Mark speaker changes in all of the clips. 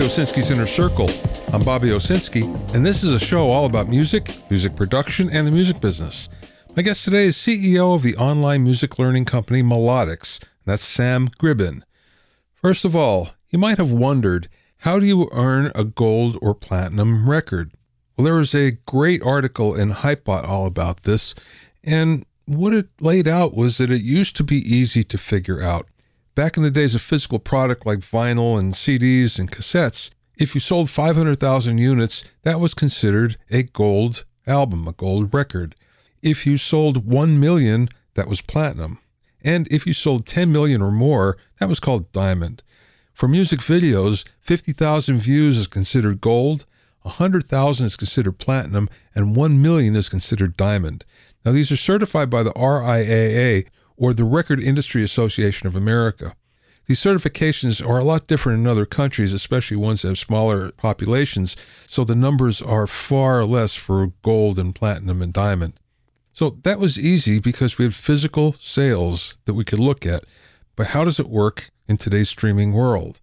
Speaker 1: Bobby Owsinski's Inner Circle. I'm Bobby Owsinski, and this is a show all about music, music production, and the music business. My guest today is CEO of the online music learning company Melodics. That's Sam Gribben. First of all, you might have wondered how do you earn a gold or platinum record? Well, there was a great article in Hypebot all about this, and what it laid out was that it used to be easy to figure out. Back in the days of physical product like vinyl and CDs and cassettes, if you sold 500,000 units, that was considered a gold album, a gold record. If you sold 1 million, that was platinum. And if you sold 10 million or more, that was called diamond. For music videos, 50,000 views is considered gold, 100,000 is considered platinum, and 1 million is considered diamond. Now, these are certified by the RIAA, or the Record Industry Association of America. These certifications are a lot different in other countries, especially ones that have smaller populations, so the numbers are far less for gold and platinum and diamond. So that was easy because we had physical sales that we could look at. But how does it work in today's streaming world?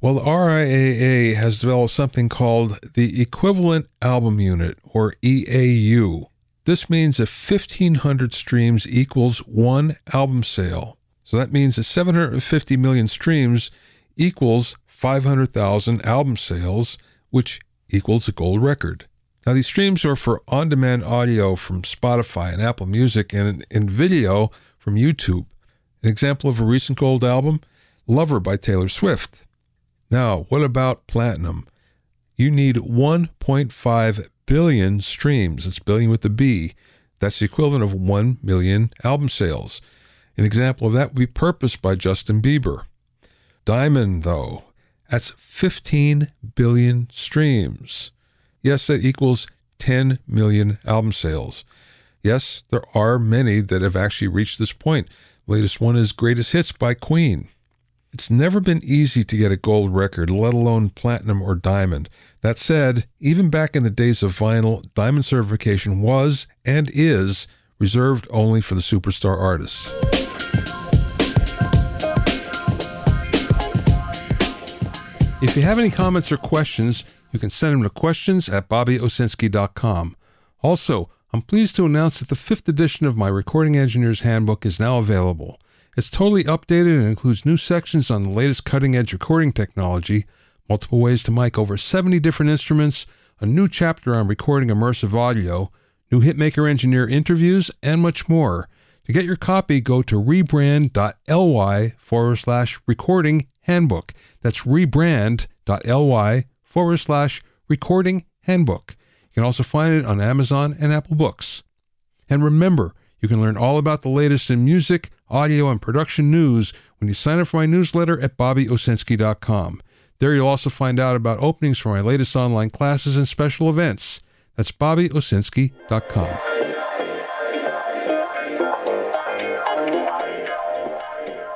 Speaker 1: Well, the RIAA has developed something called the Equivalent Album Unit, or EAU. This means that 1,500 streams equals one album sale. So that means that 750 million streams equals 500,000 album sales, which equals a gold record. Now, these streams are for on demand audio from Spotify and Apple Music and in video from YouTube. An example of a recent gold album Lover by Taylor Swift. Now, what about platinum? You need 1.5 billion streams. That's billion with a B. That's the equivalent of 1 million album sales. An example of that would be Purpose by Justin Bieber. Diamond, though, that's 15 billion streams. Yes, that equals 10 million album sales. Yes, there are many that have actually reached this point. latest one is Greatest Hits by Queen. It's never been easy to get a gold record, let alone platinum or diamond. That said, even back in the days of vinyl, diamond certification was and is reserved only for the superstar artists. If you have any comments or questions, you can send them to questions at bobbyowsinski.com. Also, I'm pleased to announce that the fifth edition of my Recording Engineer's Handbook is now available. It's totally updated and includes new sections on the latest cutting edge recording technology, multiple ways to mic over 70 different instruments, a new chapter on recording immersive audio, new Hitmaker Engineer interviews, and much more. To get your copy, go to rebrand.ly forward slash recording handbook. That's rebrand.ly forward slash recording handbook. You can also find it on Amazon and Apple Books. And remember, you can learn all about the latest in music, audio, and production news when you sign up for my newsletter at bobbyowsinski.com. There you'll also find out about openings for my latest online classes and special events. That's bobbyowsinski.com.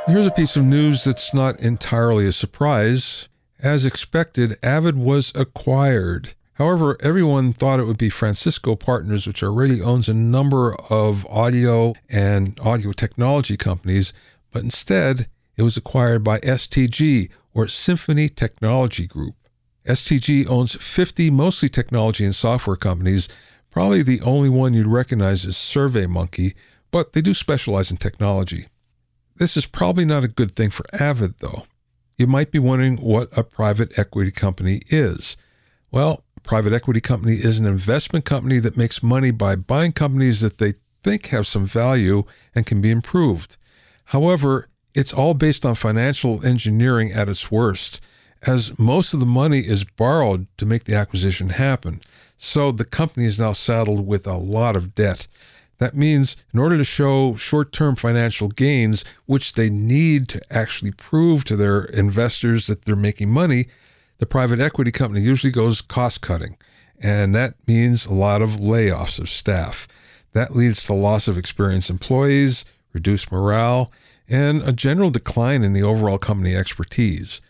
Speaker 1: Here's a piece of news that's not entirely a surprise. As expected, Avid was acquired. However, everyone thought it would be Francisco Partners, which already owns a number of audio and audio technology companies, but instead it was acquired by STG, or Symphony Technology Group. STG owns 50 mostly technology and software companies. Probably the only one you'd recognize is SurveyMonkey, but they do specialize in technology. This is probably not a good thing for Avid, though. You might be wondering what a private equity company is. Well, a private equity company is an investment company that makes money by buying companies that they think have some value and can be improved. However, it's all based on financial engineering at its worst, as most of the money is borrowed to make the acquisition happen. So the company is now saddled with a lot of debt. That means, in order to show short term financial gains, which they need to actually prove to their investors that they're making money, the private equity company usually goes cost cutting, and that means a lot of layoffs of staff. That leads to loss of experienced employees, reduced morale, and a general decline in the overall company expertise.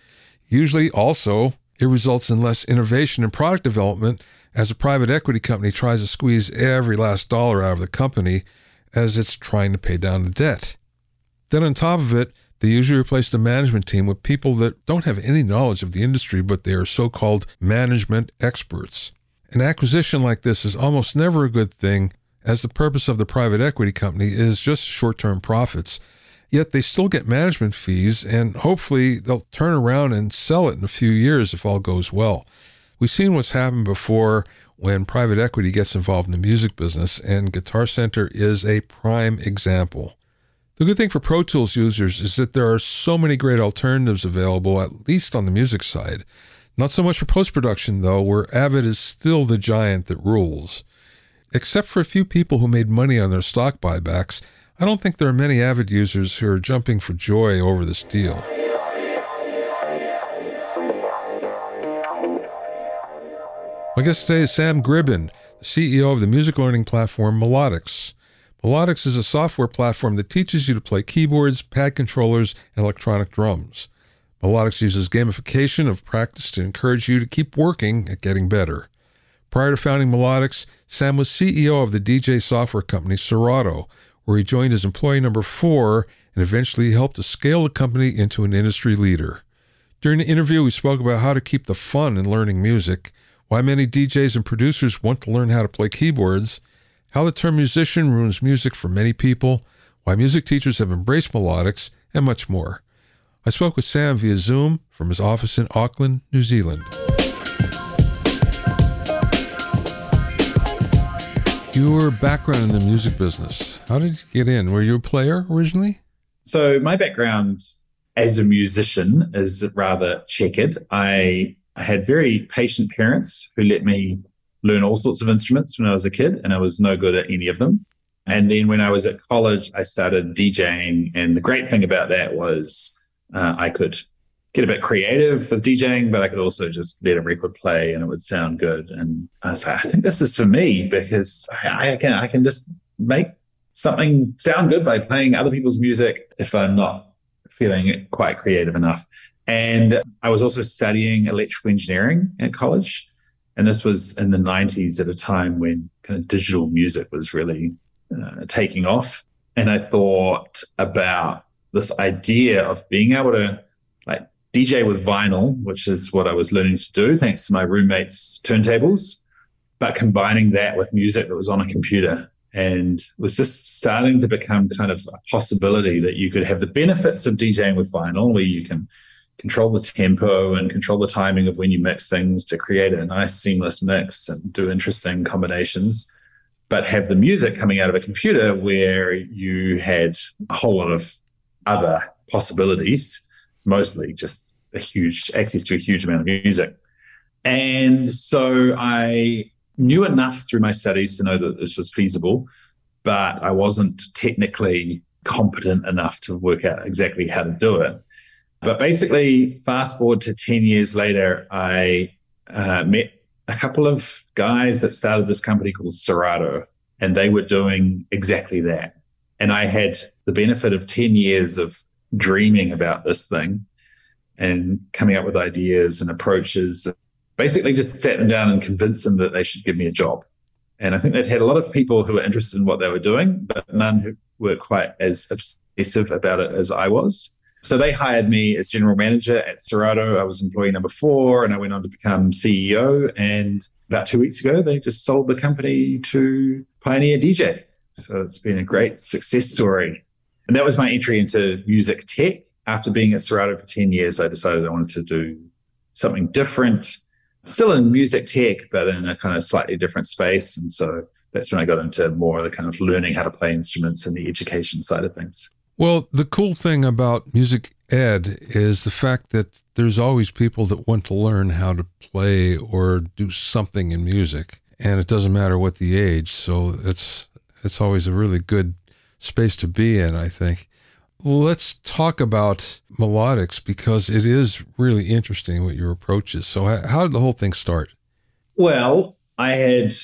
Speaker 1: Usually, also, it results in less innovation and product development as a private equity company tries to squeeze every last dollar out of the company as it's trying to pay down the debt. Then, on top of it, They usually replace the management team with people that don't have any knowledge of the industry, but they are so called management experts. An acquisition like this is almost never a good thing, as the purpose of the private equity company is just short term profits. Yet they still get management fees, and hopefully they'll turn around and sell it in a few years if all goes well. We've seen what's happened before when private equity gets involved in the music business, and Guitar Center is a prime example. The good thing for Pro Tools users is that there are so many great alternatives available, at least on the music side. Not so much for post production, though, where Avid is still the giant that rules. Except for a few people who made money on their stock buybacks, I don't think there are many Avid users who are jumping for joy over this deal. My guest today is Sam Gribben, the CEO of the music learning platform Melodics. Melodics is a software platform that teaches you to play keyboards, pad controllers, and electronic drums. Melodics uses gamification of practice to encourage you to keep working at getting better. Prior to founding Melodics, Sam was CEO of the DJ software company Serato, where he joined as employee number four and eventually helped to scale the company into an industry leader. During the interview, we spoke about how to keep the fun in learning music, why many DJs and producers want to learn how to play keyboards, how the term musician ruins music for many people, why music teachers have embraced melodics, and much more. I spoke with Sam via Zoom from his office in Auckland, New Zealand. Your background in the music business, how did you get in? Were you a player originally?
Speaker 2: So, my background as a musician is rather checkered. I had very patient parents who let me learn all sorts of instruments when I was a kid, and I was no good at any of them. And then when I was at college, I started DJing. And the great thing about that was uh, I could get a bit creative with DJing, but I could also just let a record play and it would sound good. And I was like, I think this is for me because I, I can I can just make something sound good by playing other people's music if I'm not feeling quite creative enough. And I was also studying electrical engineering at college. And this was in the 90s at a time when kind of digital music was really uh, taking off. And I thought about this idea of being able to like DJ with vinyl, which is what I was learning to do thanks to my roommate's turntables, but combining that with music that was on a computer and was just starting to become kind of a possibility that you could have the benefits of DJing with vinyl where you can control the tempo and control the timing of when you mix things to create a nice seamless mix and do interesting combinations but have the music coming out of a computer where you had a whole lot of other possibilities mostly just a huge access to a huge amount of music. And so i knew enough through my studies to know that this was feasible but i wasn't technically competent enough to work out exactly how to do it but basically, fast forward to 10 years later, I uh, met a couple of guys that started this company called Serato, and they were doing exactly that. And I had the benefit of 10 years of dreaming about this thing and coming up with ideas and approaches. Basically, just sat them down and convinced them that they should give me a job. And I think they'd had a lot of people who were interested in what they were doing, but none who were quite as obsessive about it as I was. So they hired me as general manager at Serato. I was employee number four and I went on to become CEO. And about two weeks ago, they just sold the company to Pioneer DJ. So it's been a great success story. And that was my entry into music tech. After being at Serato for 10 years, I decided I wanted to do something different, still in music tech, but in a kind of slightly different space. And so that's when I got into more of the kind of learning how to play instruments and the education side of things.
Speaker 1: Well, the cool thing about music ed is the fact that there's always people that want to learn how to play or do something in music, and it doesn't matter what the age. So it's it's always a really good space to be in, I think. Let's talk about melodics because it is really interesting what your approach is. So, how did the whole thing start?
Speaker 2: Well, I had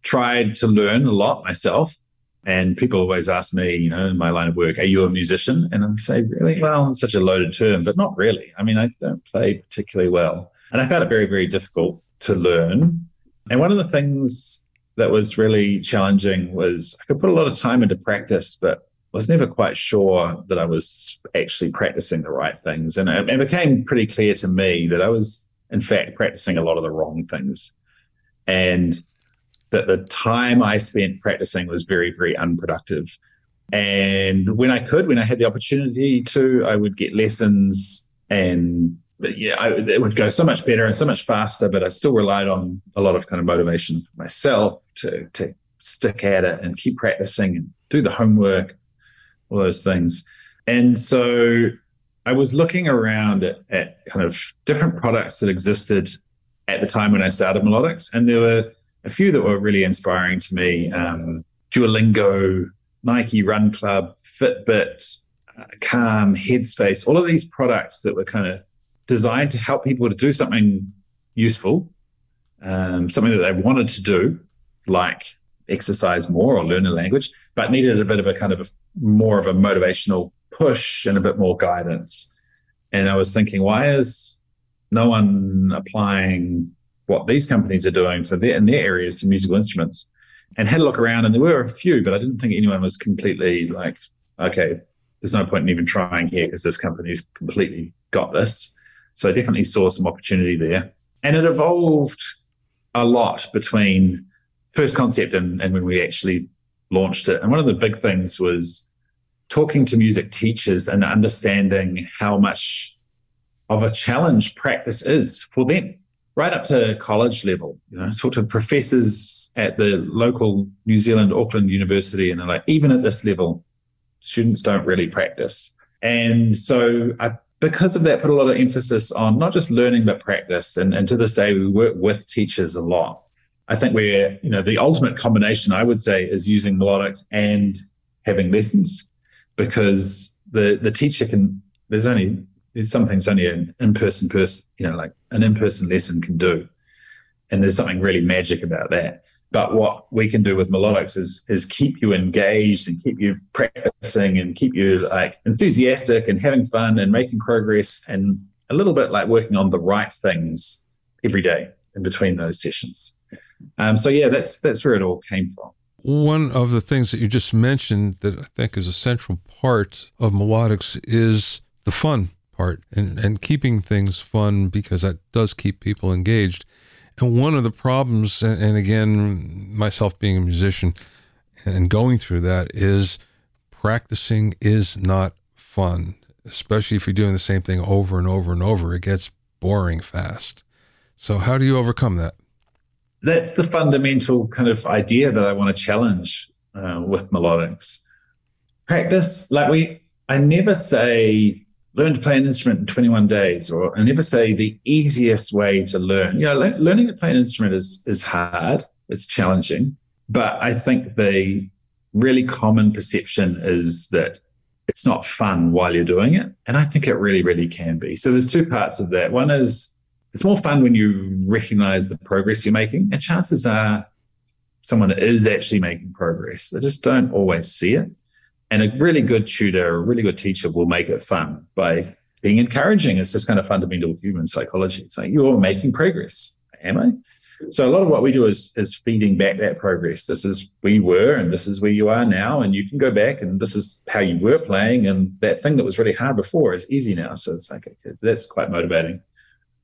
Speaker 2: tried to learn a lot myself and people always ask me, you know, in my line of work, are you a musician? And I'm say, really? Well, it's such a loaded term, but not really. I mean, I don't play particularly well. And I found it very, very difficult to learn. And one of the things that was really challenging was I could put a lot of time into practice, but was never quite sure that I was actually practicing the right things. And it, it became pretty clear to me that I was, in fact, practicing a lot of the wrong things. And that the time I spent practicing was very, very unproductive. And when I could, when I had the opportunity to, I would get lessons and yeah, I, it would go so much better and so much faster, but I still relied on a lot of kind of motivation for myself to, to stick at it and keep practicing and do the homework, all those things. And so I was looking around at, at kind of different products that existed at the time when I started Melodics, and there were a few that were really inspiring to me. Um, Duolingo, Nike Run Club, Fitbit, uh, Calm, Headspace, all of these products that were kind of designed to help people to do something useful, um, something that they wanted to do, like exercise more or learn a language, but needed a bit of a kind of a, more of a motivational push and a bit more guidance. And I was thinking, why is no one applying what these companies are doing for their in their areas to musical instruments? And had a look around, and there were a few, but I didn't think anyone was completely like, okay, there's no point in even trying here because this company's completely got this. So I definitely saw some opportunity there. And it evolved a lot between first concept and, and when we actually launched it. And one of the big things was talking to music teachers and understanding how much of a challenge practice is for them, right up to college level. You know, talk to professors at the local New Zealand Auckland University, and they're like, even at this level, students don't really practice. And so I because of that, put a lot of emphasis on not just learning but practice. And, and to this day, we work with teachers a lot. I think we're, you know, the ultimate combination, I would say, is using melodics and having lessons because the the teacher can there's only there's some things only an in-person person, you know, like an in-person lesson can do. And there's something really magic about that. But what we can do with melodics is is keep you engaged and keep you practicing and keep you like enthusiastic and having fun and making progress and a little bit like working on the right things every day in between those sessions. Um, so yeah, that's that's where it all came from.
Speaker 1: One of the things that you just mentioned that I think is a central part of melodics is the fun part and, and keeping things fun because that does keep people engaged. And one of the problems, and again, myself being a musician and going through that, is practicing is not fun, especially if you're doing the same thing over and over and over. It gets boring fast. So, how do you overcome that?
Speaker 2: That's the fundamental kind of idea that I want to challenge uh, with melodics. Practice, like we, I never say learn to play an instrument in 21 days, or I never say the easiest way to learn. You know, le- learning to play an instrument is is hard, it's challenging, but I think the really common perception is that it's not fun while you're doing it, and I think it really, really can be. So there's two parts of that. One is it's more fun when you recognize the progress you're making, and chances are someone is actually making progress. They just don't always see it. And a really good tutor, a really good teacher will make it fun by being encouraging. It's just kind of fundamental human psychology. It's like you're making progress. Am I? So a lot of what we do is is feeding back that progress. This is you were and this is where you are now. And you can go back and this is how you were playing. And that thing that was really hard before is easy now. So it's like okay, that's quite motivating.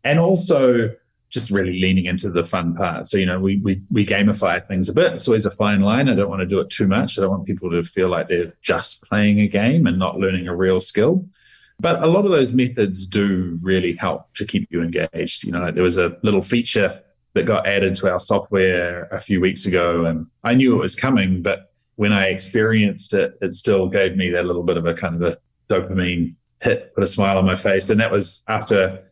Speaker 2: And also just really leaning into the fun part. So, you know, we, we, we gamify things a bit. It's always a fine line. I don't want to do it too much. I don't want people to feel like they're just playing a game and not learning a real skill. But a lot of those methods do really help to keep you engaged. You know, there was a little feature that got added to our software a few weeks ago, and I knew it was coming, but when I experienced it, it still gave me that little bit of a kind of a dopamine hit, put a smile on my face. And that was after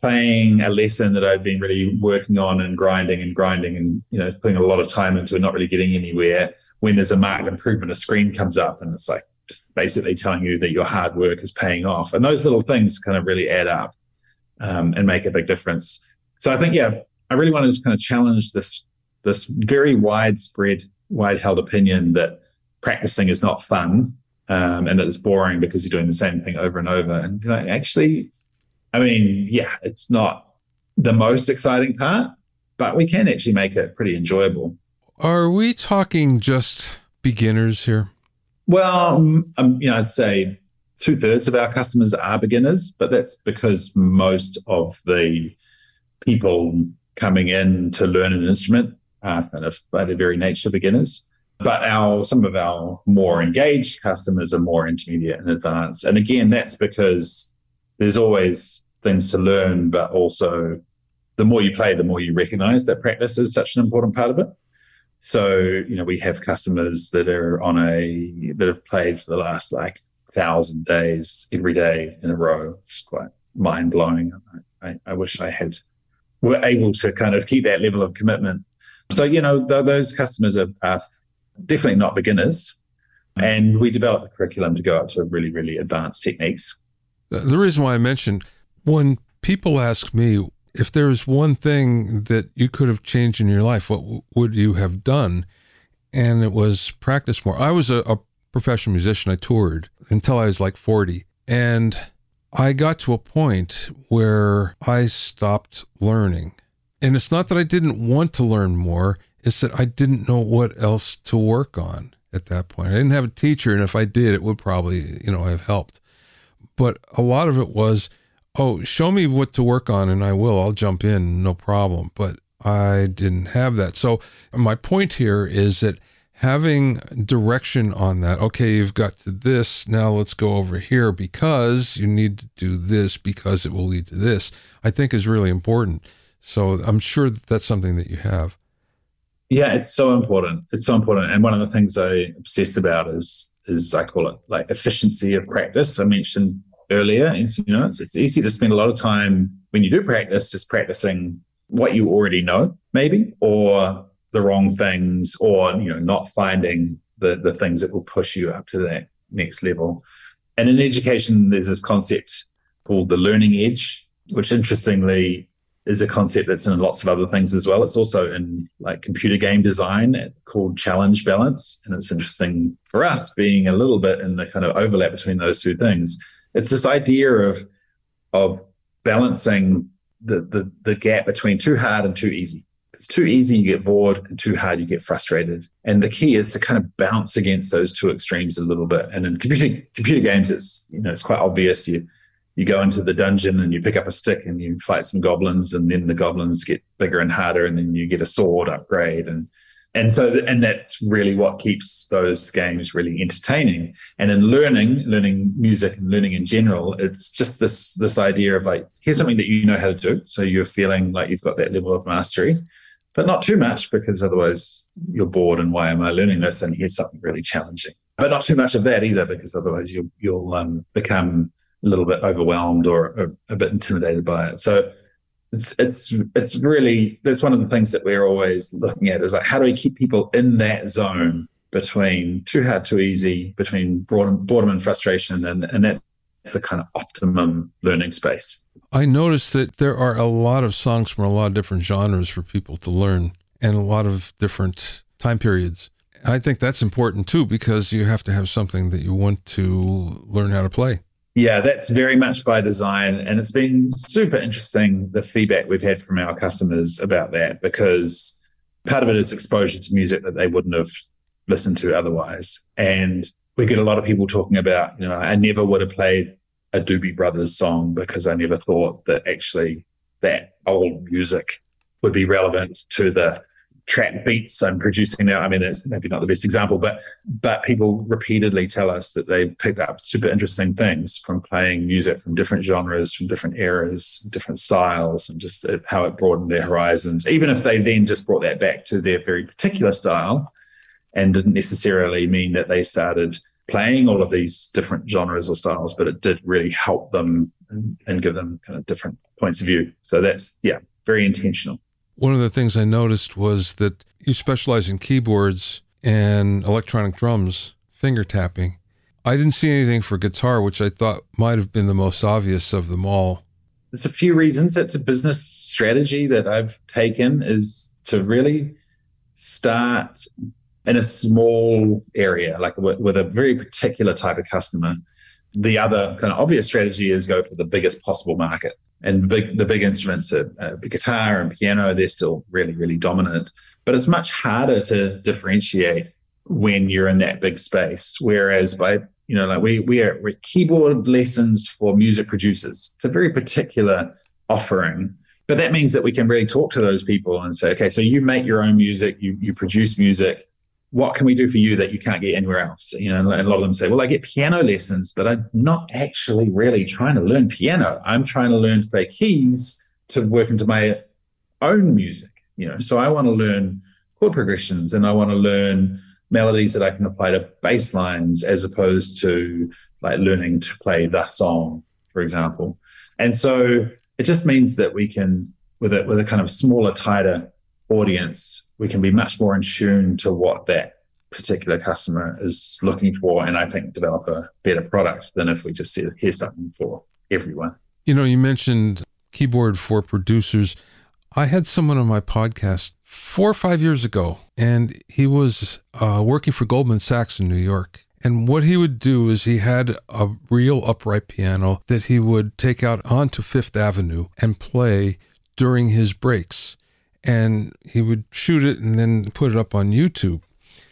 Speaker 2: playing a lesson that I'd been really working on and grinding and grinding and you know putting a lot of time into and not really getting anywhere. When there's a marked improvement, a screen comes up and it's like just basically telling you that your hard work is paying off. And those little things kind of really add up um, and make a big difference. So I think yeah, I really wanted to kind of challenge this this very widespread, wide held opinion that practicing is not fun um, and that it's boring because you're doing the same thing over and over. And like, actually, I mean, yeah, it's not the most exciting part, but we can actually make it pretty enjoyable.
Speaker 1: Are we talking just beginners here?
Speaker 2: Well, um, you know, I'd say two thirds of our customers are beginners, but that's because most of the people coming in to learn an instrument are kind of by their very nature beginners. But our some of our more engaged customers are more intermediate and advanced. And again, that's because there's always things to learn, but also the more you play, the more you recognize that practice is such an important part of it. So, you know, we have customers that are on a that have played for the last like thousand days every day in a row. It's quite mind blowing. I, I, wish I had were able to kind of keep that level of commitment. So, you know, th- those customers are, are definitely not beginners. And we develop a curriculum to go up to really, really advanced techniques.
Speaker 1: The reason why I mentioned when people ask me if there's one thing that you could have changed in your life, what would you have done? And it was practice more. I was a, a professional musician. I toured until I was like 40. And I got to a point where I stopped learning. And it's not that I didn't want to learn more, it's that I didn't know what else to work on at that point. I didn't have a teacher, and if I did, it would probably, you know, have helped. But a lot of it was, oh, show me what to work on, and I will. I'll jump in, no problem. But I didn't have that. So my point here is that having direction on that. Okay, you've got to this. Now let's go over here because you need to do this because it will lead to this. I think is really important. So I'm sure that that's something that you have.
Speaker 2: Yeah, it's so important. It's so important. And one of the things I obsess about is is I call it like efficiency of practice. I mentioned earlier, you know, it's, it's easy to spend a lot of time when you do practice just practicing what you already know, maybe, or the wrong things, or you know, not finding the the things that will push you up to that next level. And in education, there's this concept called the learning edge, which interestingly is a concept that's in lots of other things as well. It's also in like computer game design called challenge balance. And it's interesting for us being a little bit in the kind of overlap between those two things. It's this idea of of balancing the the, the gap between too hard and too easy. It's too easy, you get bored, and too hard, you get frustrated. And the key is to kind of bounce against those two extremes a little bit. And in computer computer games, it's you know it's quite obvious. You you go into the dungeon and you pick up a stick and you fight some goblins and then the goblins get bigger and harder and then you get a sword upgrade and and so and that's really what keeps those games really entertaining. And in learning learning music and learning in general it's just this this idea of like here's something that you know how to do. So you're feeling like you've got that level of mastery but not too much because otherwise you're bored and why am i learning this? And here's something really challenging. But not too much of that either because otherwise you'll you'll um, become a little bit overwhelmed or a, a bit intimidated by it. So it's it's it's really that's one of the things that we're always looking at is like how do we keep people in that zone between too hard, too easy, between boredom, boredom and frustration, and and that's the kind of optimum learning space.
Speaker 1: I noticed that there are a lot of songs from a lot of different genres for people to learn, and a lot of different time periods. I think that's important too because you have to have something that you want to learn how to play.
Speaker 2: Yeah, that's very much by design. And it's been super interesting the feedback we've had from our customers about that because part of it is exposure to music that they wouldn't have listened to otherwise. And we get a lot of people talking about, you know, I never would have played a Doobie Brothers song because I never thought that actually that old music would be relevant to the track beats I'm producing now. I mean, it's maybe not the best example, but but people repeatedly tell us that they picked up super interesting things from playing music from different genres, from different eras, different styles, and just uh, how it broadened their horizons. Even if they then just brought that back to their very particular style, and didn't necessarily mean that they started playing all of these different genres or styles, but it did really help them and give them kind of different points of view. So that's yeah, very intentional.
Speaker 1: One of the things I noticed was that you specialize in keyboards and electronic drums, finger tapping. I didn't see anything for guitar, which I thought might have been the most obvious of them all.
Speaker 2: There's a few reasons. It's a business strategy that I've taken is to really start in a small area, like with a very particular type of customer. The other kind of obvious strategy is go for the biggest possible market and big, the big instruments, are, uh, guitar and piano, they're still really, really dominant. But it's much harder to differentiate when you're in that big space. Whereas by you know, like we we are we're keyboard lessons for music producers. It's a very particular offering. But that means that we can really talk to those people and say, okay, so you make your own music, you you produce music. What can we do for you that you can't get anywhere else? You know, and a lot of them say, well, I get piano lessons, but I'm not actually really trying to learn piano. I'm trying to learn to play keys to work into my own music. You know, so I want to learn chord progressions and I want to learn melodies that I can apply to bass lines as opposed to like learning to play the song, for example. And so it just means that we can, with a with a kind of smaller, tighter audience, we can be much more in tune to what that particular customer is looking for, and I think develop a better product than if we just say here's something for everyone.
Speaker 1: You know, you mentioned keyboard for producers. I had someone on my podcast four or five years ago, and he was uh, working for Goldman Sachs in New York. And what he would do is he had a real upright piano that he would take out onto Fifth Avenue and play during his breaks. And he would shoot it and then put it up on YouTube.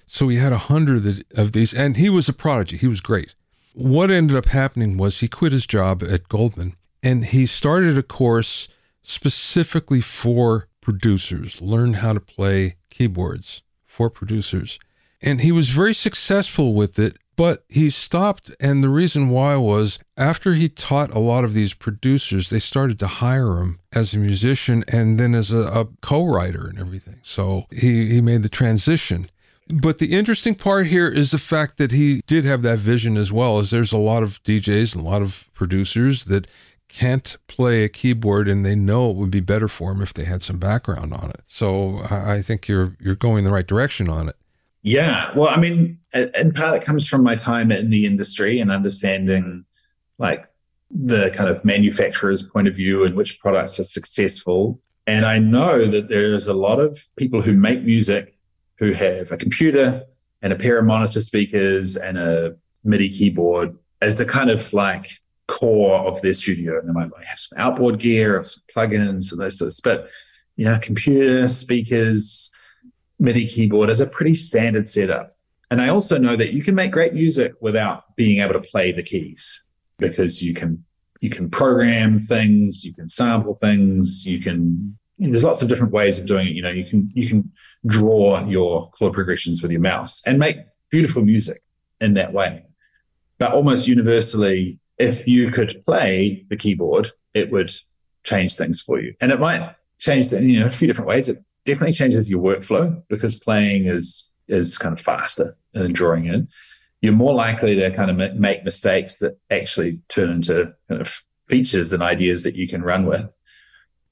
Speaker 1: So he had a hundred of these, and he was a prodigy. He was great. What ended up happening was he quit his job at Goldman and he started a course specifically for producers, learn how to play keyboards for producers. And he was very successful with it, but he stopped. And the reason why was after he taught a lot of these producers, they started to hire him as a musician and then as a, a co writer and everything. So he, he made the transition. But the interesting part here is the fact that he did have that vision as well as there's a lot of DJs and a lot of producers that can't play a keyboard and they know it would be better for them if they had some background on it. So I think you're you're going the right direction on it.
Speaker 2: Yeah, well, I mean, in part it comes from my time in the industry and understanding like the kind of manufacturer's point of view and which products are successful. And I know that there's a lot of people who make music who have a computer and a pair of monitor speakers and a MIDI keyboard as the kind of like core of their studio. And they might have some outboard gear or some plugins and those sorts. But you know, computer, speakers, MIDI keyboard is a pretty standard setup. And I also know that you can make great music without being able to play the keys because you can you can program things, you can sample things, you can there's lots of different ways of doing it. You know, you can you can draw your chord progressions with your mouse and make beautiful music in that way. But almost universally, if you could play the keyboard, it would change things for you. And it might change in you know a few different ways. It definitely changes your workflow because playing is is kind of faster than drawing in. You're more likely to kind of make mistakes that actually turn into kind of features and ideas that you can run with.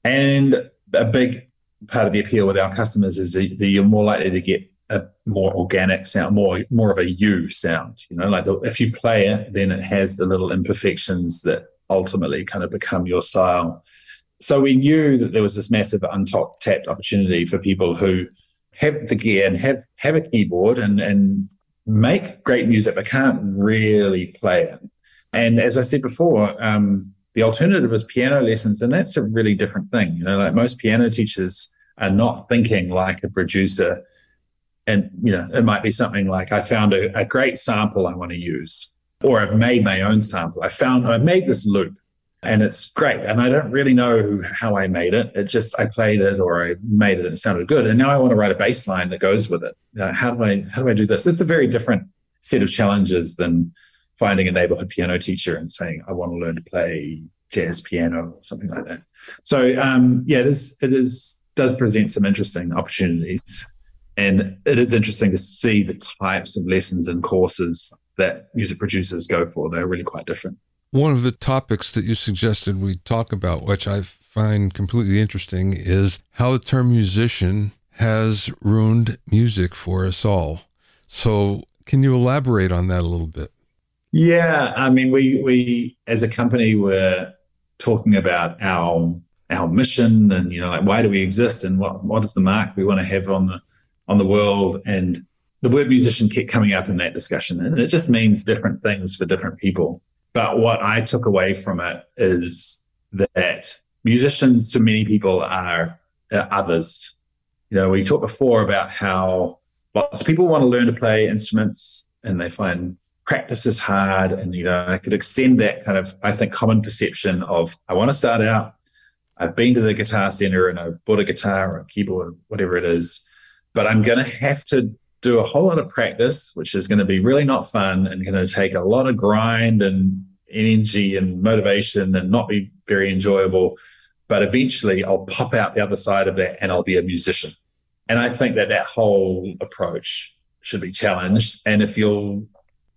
Speaker 2: And a big part of the appeal with our customers is that you're more likely to get a more organic sound, more more of a you sound. You know, like the, if you play it, then it has the little imperfections that ultimately kind of become your style. So we knew that there was this massive untapped opportunity for people who have the gear and have have a keyboard and and make great music but can't really play it. And as I said before, um, the alternative is piano lessons, and that's a really different thing. You know, like most piano teachers are not thinking like a producer and you know it might be something like i found a, a, great sample i want to use or i've made my own sample i found i made this loop and it's great. And i don't really know how i made it. It just i played it or i made it and it sounded good. And now i want to write a bass line that goes with it. Uh, how do i how do i do this? It's a very different set of challenges than finding a neighborhood piano teacher and saying i want to learn to play jazz piano or something like that. So um, yeah it is it is does present some interesting opportunities. And it is interesting to see the types of lessons and courses that music producers go for. They're really quite different.
Speaker 1: One of the topics that you suggested we talk about, which I find completely interesting, is how the term musician has ruined music for us all. So, can you elaborate on that a little bit?
Speaker 2: Yeah, I mean, we we as a company were talking about our our mission and you know like why do we exist and what what is the mark we want to have on the on the world. And the word musician kept coming up in that discussion. And it just means different things for different people. But what I took away from it is that musicians to many people are, others. You know, we talked before about how lots of people want to learn to play instruments and they find practice is hard. And, you know, I could extend that kind of, I think, common perception of I want to start out. I've been to the guitar center and I've bought a guitar or a keyboard, whatever it is, but I'm going to have to do a whole lot of practice, which is going to be really not fun and going to take a lot of grind and energy and motivation and not be very enjoyable. But eventually I'll pop out the other side of that and I'll be a musician. And I think that that whole approach should be challenged. And if you'll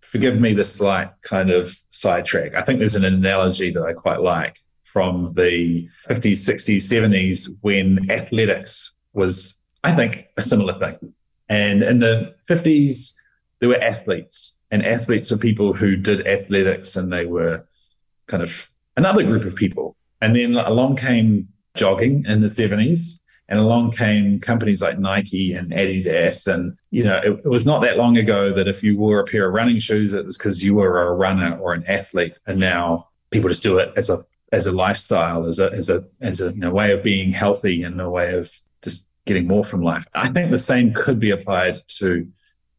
Speaker 2: forgive me the slight kind of sidetrack, I think there's an analogy that I quite like from the 50s, 60s, 70s when athletics was, I think, a similar thing. And in the 50s, there were athletes, and athletes were people who did athletics and they were kind of another group of people. And then along came jogging in the 70s and along came companies like Nike and Adidas. And, you know, it, it, was not that long ago that if you wore a pair of running shoes, it was because you were a runner or an athlete. And now people just do it as a as a lifestyle, as a as a as a you know, way of being healthy and a way of just getting more from life. I think the same could be applied to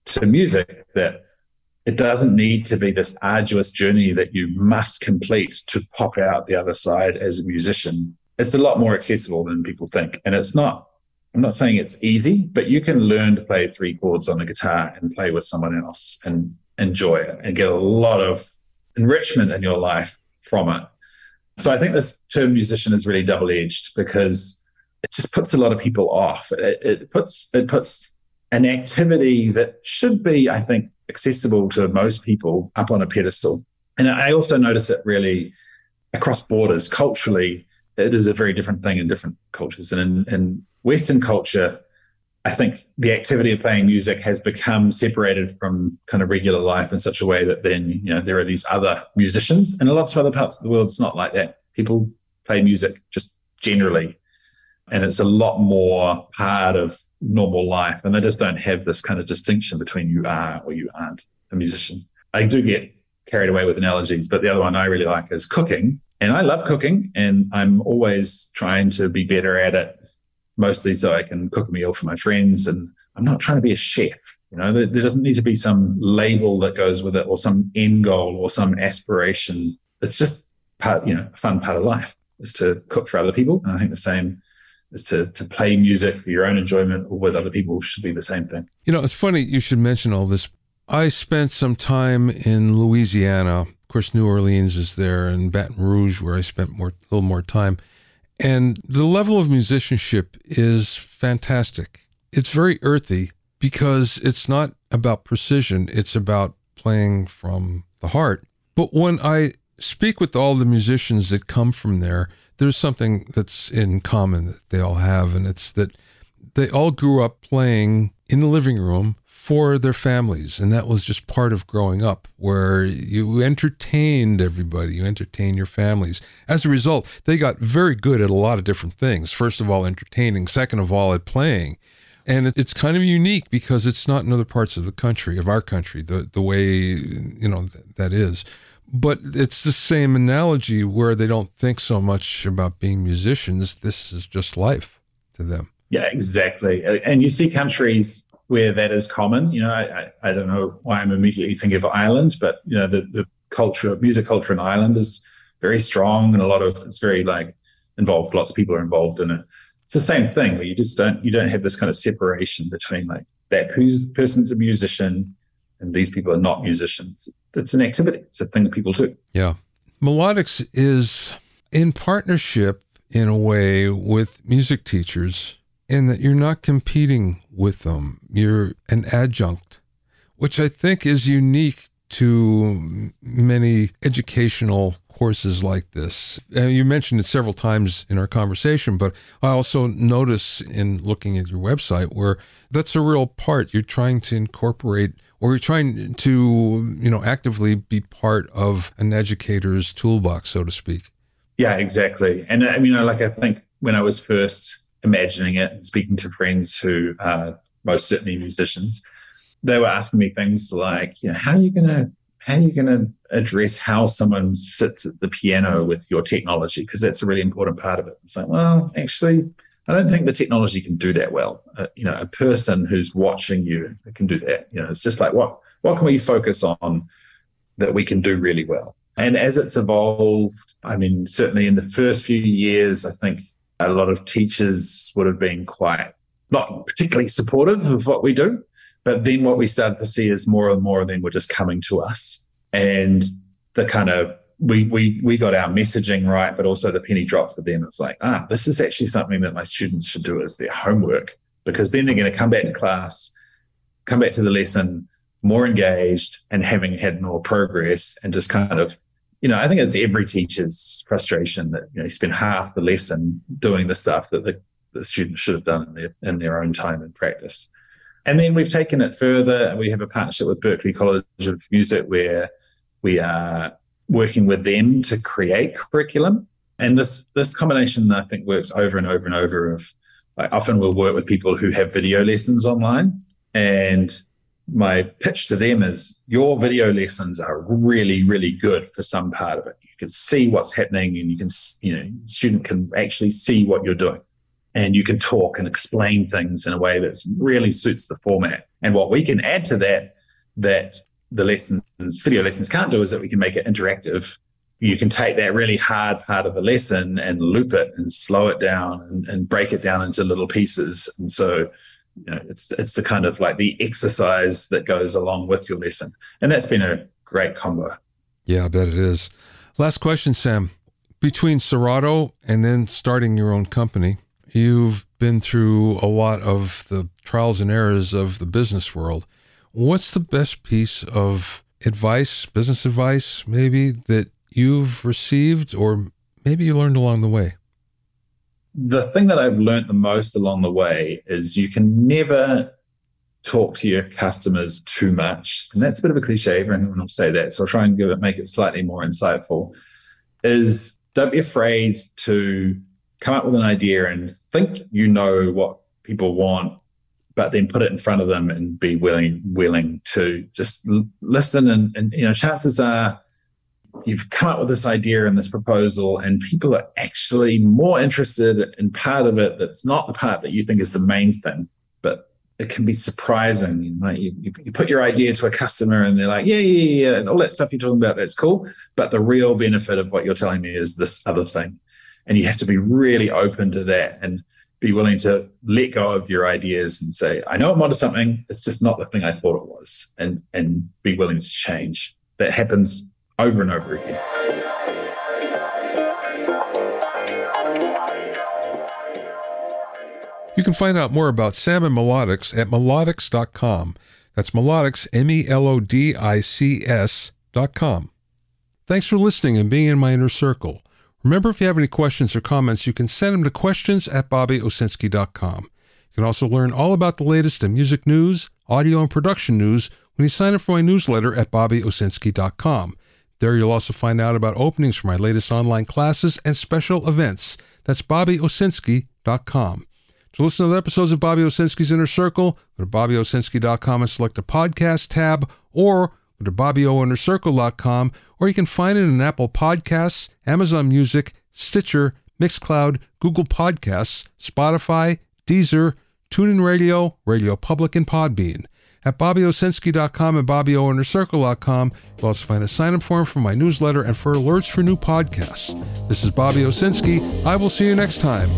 Speaker 2: to music that it doesn't need to be this arduous journey that you must complete to pop out the other side as a musician it's a lot more accessible than people think. And it's not, I'm not saying it's easy, but you can learn to play three chords on a guitar and play with someone else and enjoy it and get a lot of enrichment in your life from it. So I think this term musician is really double edged because it just puts a lot of people off. It, it puts it puts an activity that should be, I think, accessible to most people up on a pedestal. And I also notice it really across borders culturally it is a very different thing in different cultures. And in, in Western culture, I think the activity of playing music has become separated from kind of regular life in such a way that then, you know, there are these other musicians. And in lots of other parts of the world, it's not like that. People play music just generally. And it's a lot more part of normal life. And they just don't have this kind of distinction between you are or you aren't a musician. I do get carried away with analogies, but the other one I really like is cooking. And I love cooking and I'm always trying to be better at it, mostly so I can cook a meal for my friends. And I'm not trying to be a chef. You know, there, there doesn't need to be some label that goes with it or some end goal or some aspiration. It's just part, you know, a fun part of life is to cook for other people. And I think the same is to to play music for your own enjoyment or with other people should be the same thing.
Speaker 1: You know, it's funny you should mention all this. I spent some time in Louisiana Of course, New Orleans is there, and Baton Rouge, where I spent more a little more time. And the level of musicianship is fantastic. It's very earthy because it's not about precision, it's about playing from the heart. But when I speak with all the musicians that come from there, there's something that's in common that they all have, and it's that they all grew up playing in the living room for their families. And that was just part of growing up, where you entertained everybody, you entertained your families. As a result, they got very good at a lot of different things. First of all, entertaining, second of all, at playing. And it's kind of unique because it's not in other parts of the country, of our country, the, the way, you know, that is. But it's the same analogy where they don't think so much about being musicians. This is just life to them.
Speaker 2: Yeah, exactly. Uh, and you see countries where that is common. You know, I, I, don't know why I'm immediately thinking of Ireland, but you know, the, the culture, music culture in Ireland is very strong and a lot of it's very like involved. Lots of people are involved in it. It's the same thing where you just don't you don't have this kind of separation between like that who's person's a musician and these people are not musicians. It's an activity. It's a thing that people do.
Speaker 1: Yeah. Melodics is in partnership in a way with music teachers in that you're not competing with them. You're an adjunct, which I think is unique to many educational courses like this. And you mentioned it several times in our conversation, but I also notice in looking at your website where that's a real part. You're trying to incorporate or you're trying to, you know, actively be part of an educator's toolbox, so to speak.
Speaker 2: Yeah, exactly. And uh, I mean, like I think when I was first imagining it and speaking to friends who are most certainly musicians, they were asking me things like, you know, how are you going to how are you going to address how someone sits at the piano with your technology? Because that's a really important part of it. It's like, well, actually, I don't think the technology can do that well. Uh, you know, a person who's watching you can do that. You know, it's just like what what can we focus on that we can do really well. And as it's evolved, I mean, certainly in the first few years, I think a lot of teachers would have been quite not particularly supportive of what we do. But then what we started to see is more and more of them were just coming to us. And the kind of we we we got our messaging right, but also the penny drop for them. It's like, ah, this is actually something that my students should do as their homework because then they're going to come back to class, come back to the lesson more engaged and having had more progress and just kind of, you know, I think it's every teacher's frustration that you know, they spend half the lesson doing the stuff that the, the students should have done in their in their own time and practice. And then we've taken it further. We have a partnership with Berklee College of Music where we are working with them to create curriculum. And this this combination, I think, works over and over and over. Of like, often we'll work with people who have video lessons online, and my pitch to them is your video lessons are really really good for some part of it you can see what's happening and you can you know student can actually see what you're doing and you can talk and explain things in a way that really suits the format and what we can add to that that the lessons, video lessons can't do is that we can make it interactive. You can take that really hard part of the lesson and loop it and slow it down and, and break it down into little pieces. And so, you know, it's it's the kind of like the exercise that goes along with your lesson. And that's been a great combo.
Speaker 1: Yeah, I bet it is. Last question, Sam. Between Serato and then starting your own company, you've been through a lot of the trials and errors of the business world. What's the best piece of advice, business advice, maybe, that you've received or maybe you learned along the way?
Speaker 2: The thing that I've learned the most along the way is you can never talk to your customers too much. And that's a bit of a cliche, everyone will say that. So I'll try and give it, make it slightly more insightful. Is don't be afraid to come up with an idea and think you know what people want but then put it in front of them and be willing willing to just listen and, and you know chances are you've come up with this idea and this proposal and people are actually more interested in part of it that's not the part that you think is the main thing but it can be surprising. You, know, you, you put your idea to a customer and they're like yeah yeah yeah all that stuff you're talking about that's cool. But the real benefit of what you're telling me is this other thing. And you have to be really open to that and be willing to let go of your ideas and say, I know I'm onto something. It's just not the thing I thought it was, and and be willing to change. That happens over and over again.
Speaker 1: You can find out more about Sam and Melodics at melodics.com. That's melodics, M E L O D I C S.com. Thanks for listening and being in my inner circle. Remember, if you have any questions or comments, you can send them to questions at bobbyowsinski.com. You can also learn all about the latest in music news, audio, and production news when you sign up for my newsletter at bobbyowsinski.com. There you'll also find out about openings for my latest online classes and special events. That's bobbyowsinski.com. To listen to the episodes of Bobby Owsinski's Inner Circle, go to bobbyowsinski.com and select the podcast tab or Go to BobbyOInnerCircle.com, or you can find it in Apple Podcasts, Amazon Music, Stitcher, Mixcloud, Google Podcasts, Spotify, Deezer, TuneIn Radio, Radio Public, and Podbean. At BobbyOwsinski.com and BobbyOInnerCircle.com, you'll also find a sign-up form for my newsletter and for alerts for new podcasts. This is Bobby Owsinski. I will see you next time.